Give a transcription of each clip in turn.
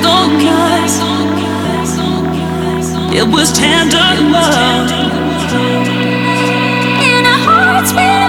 don't. It was tender love. in our hearts will.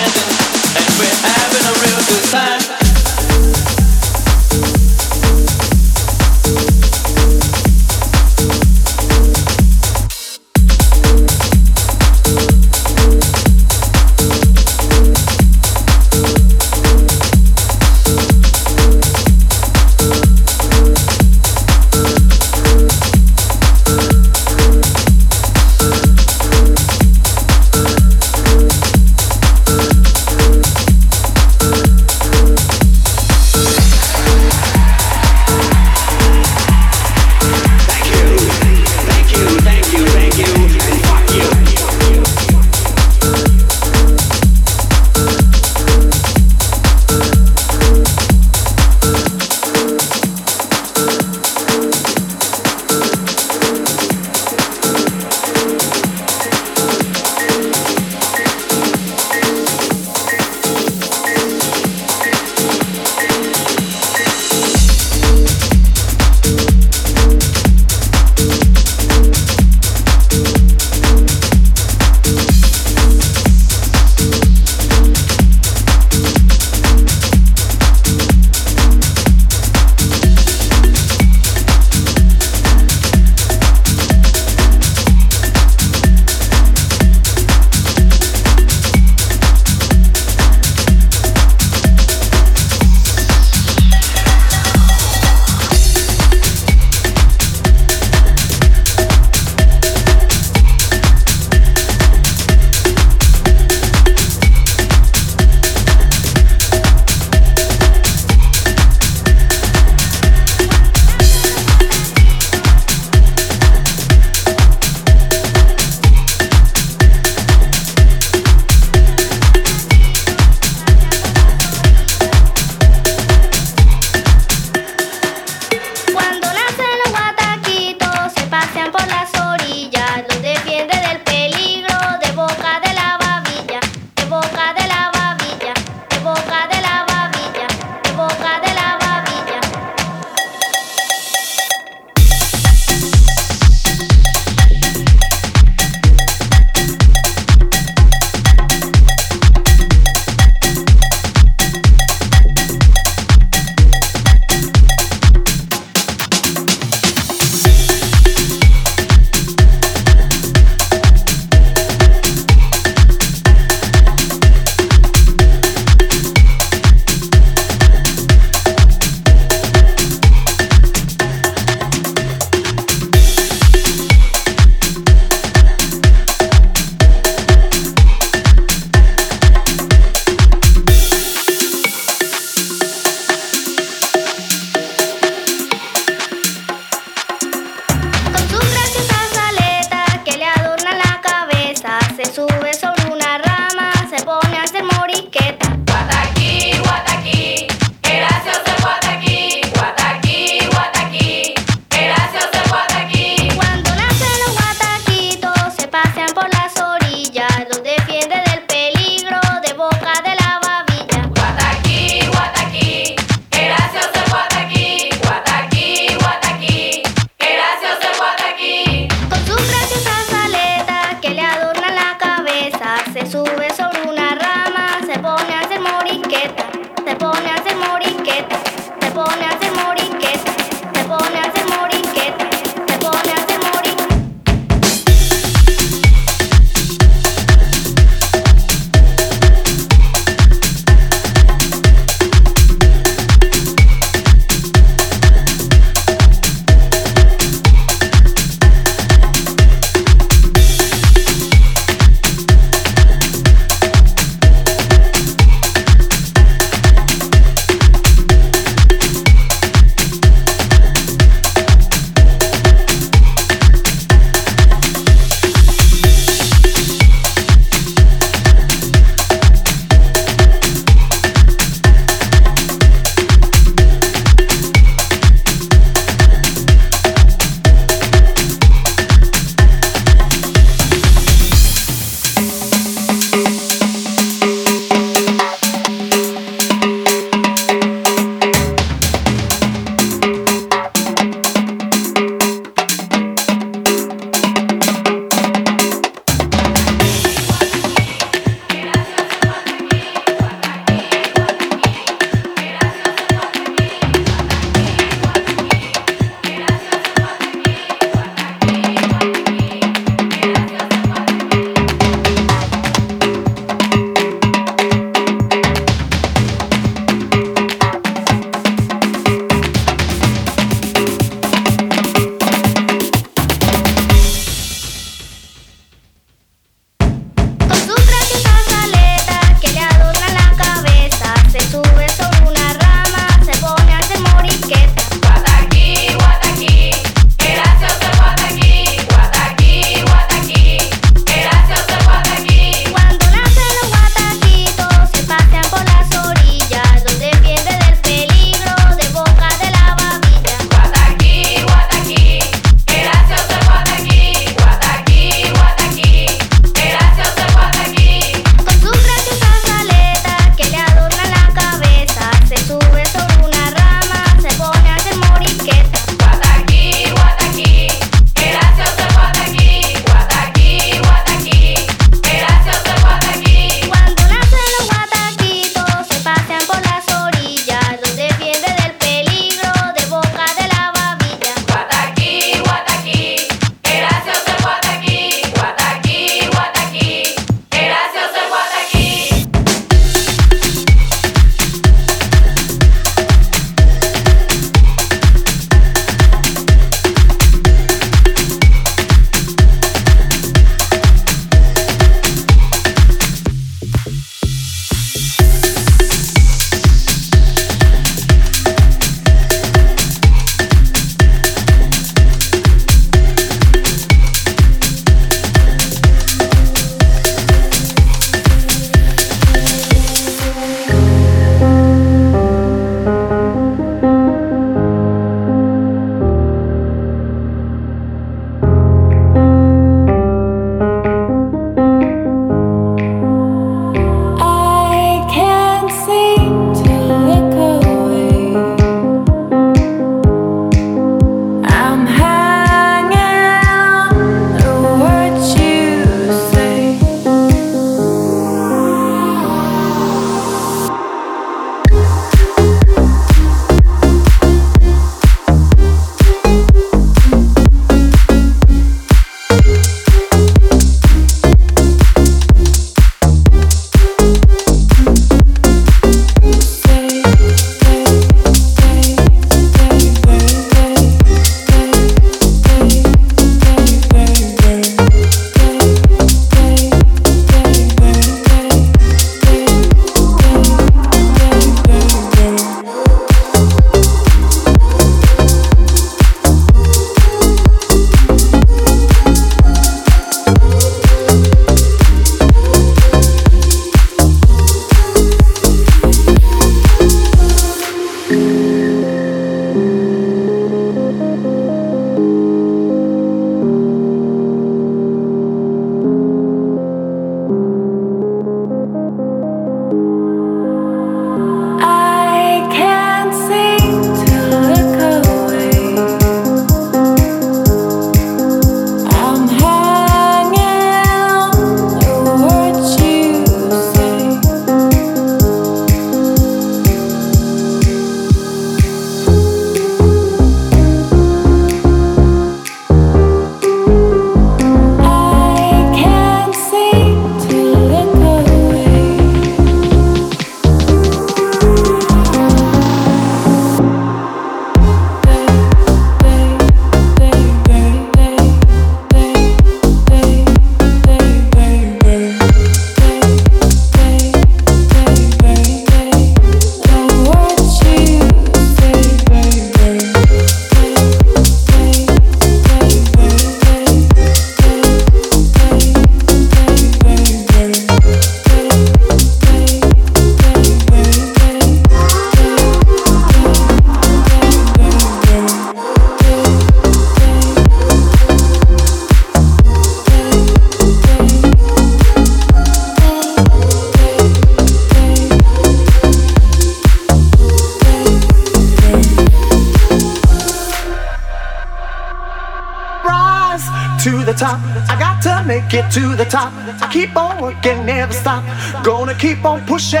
to the top. I got to make it to the top. I keep on working, never stop. Gonna keep on pushing,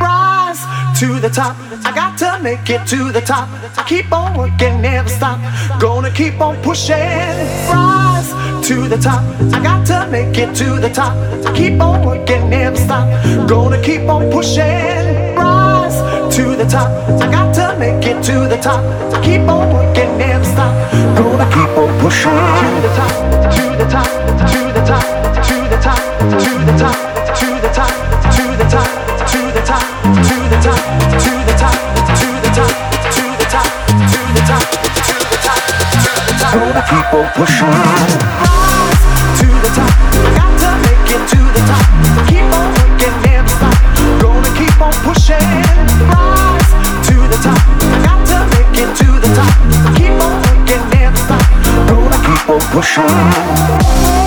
rise to the top. I got to make it to the top. I keep on working, never stop. Gonna keep on pushing, rise to the top. I got to make it to the top. I keep on working, never stop. Gonna keep on pushing to the top. I got to make it to the top. I keep on working, never stop. Gonna keep on pushing to the top, to the top, to the top, to the top, to the top, to the top, to the top, to the top, to the top, to the top, to the top, to the top, to the top, to the top, to the top. Gonna keep on pushing. puxar.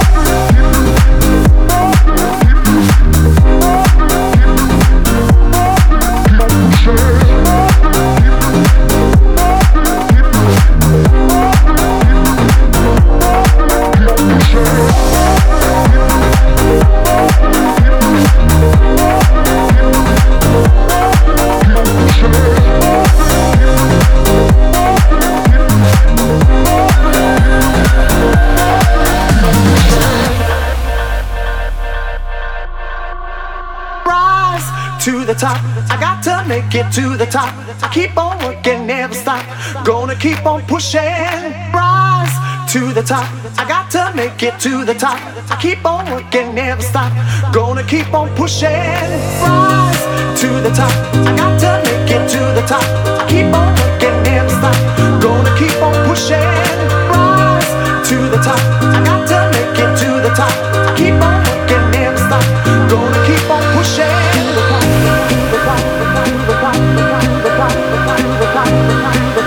get to the top. I keep on working, never stop. Gonna keep on pushing, rise to the top. I got to make it to the top. I keep on working, never stop. Gonna keep on pushing, rise to the top. I got to make it to the top. I keep on working, never stop. Gonna keep on pushing, rise to the top. I got to make it to the top. I keep on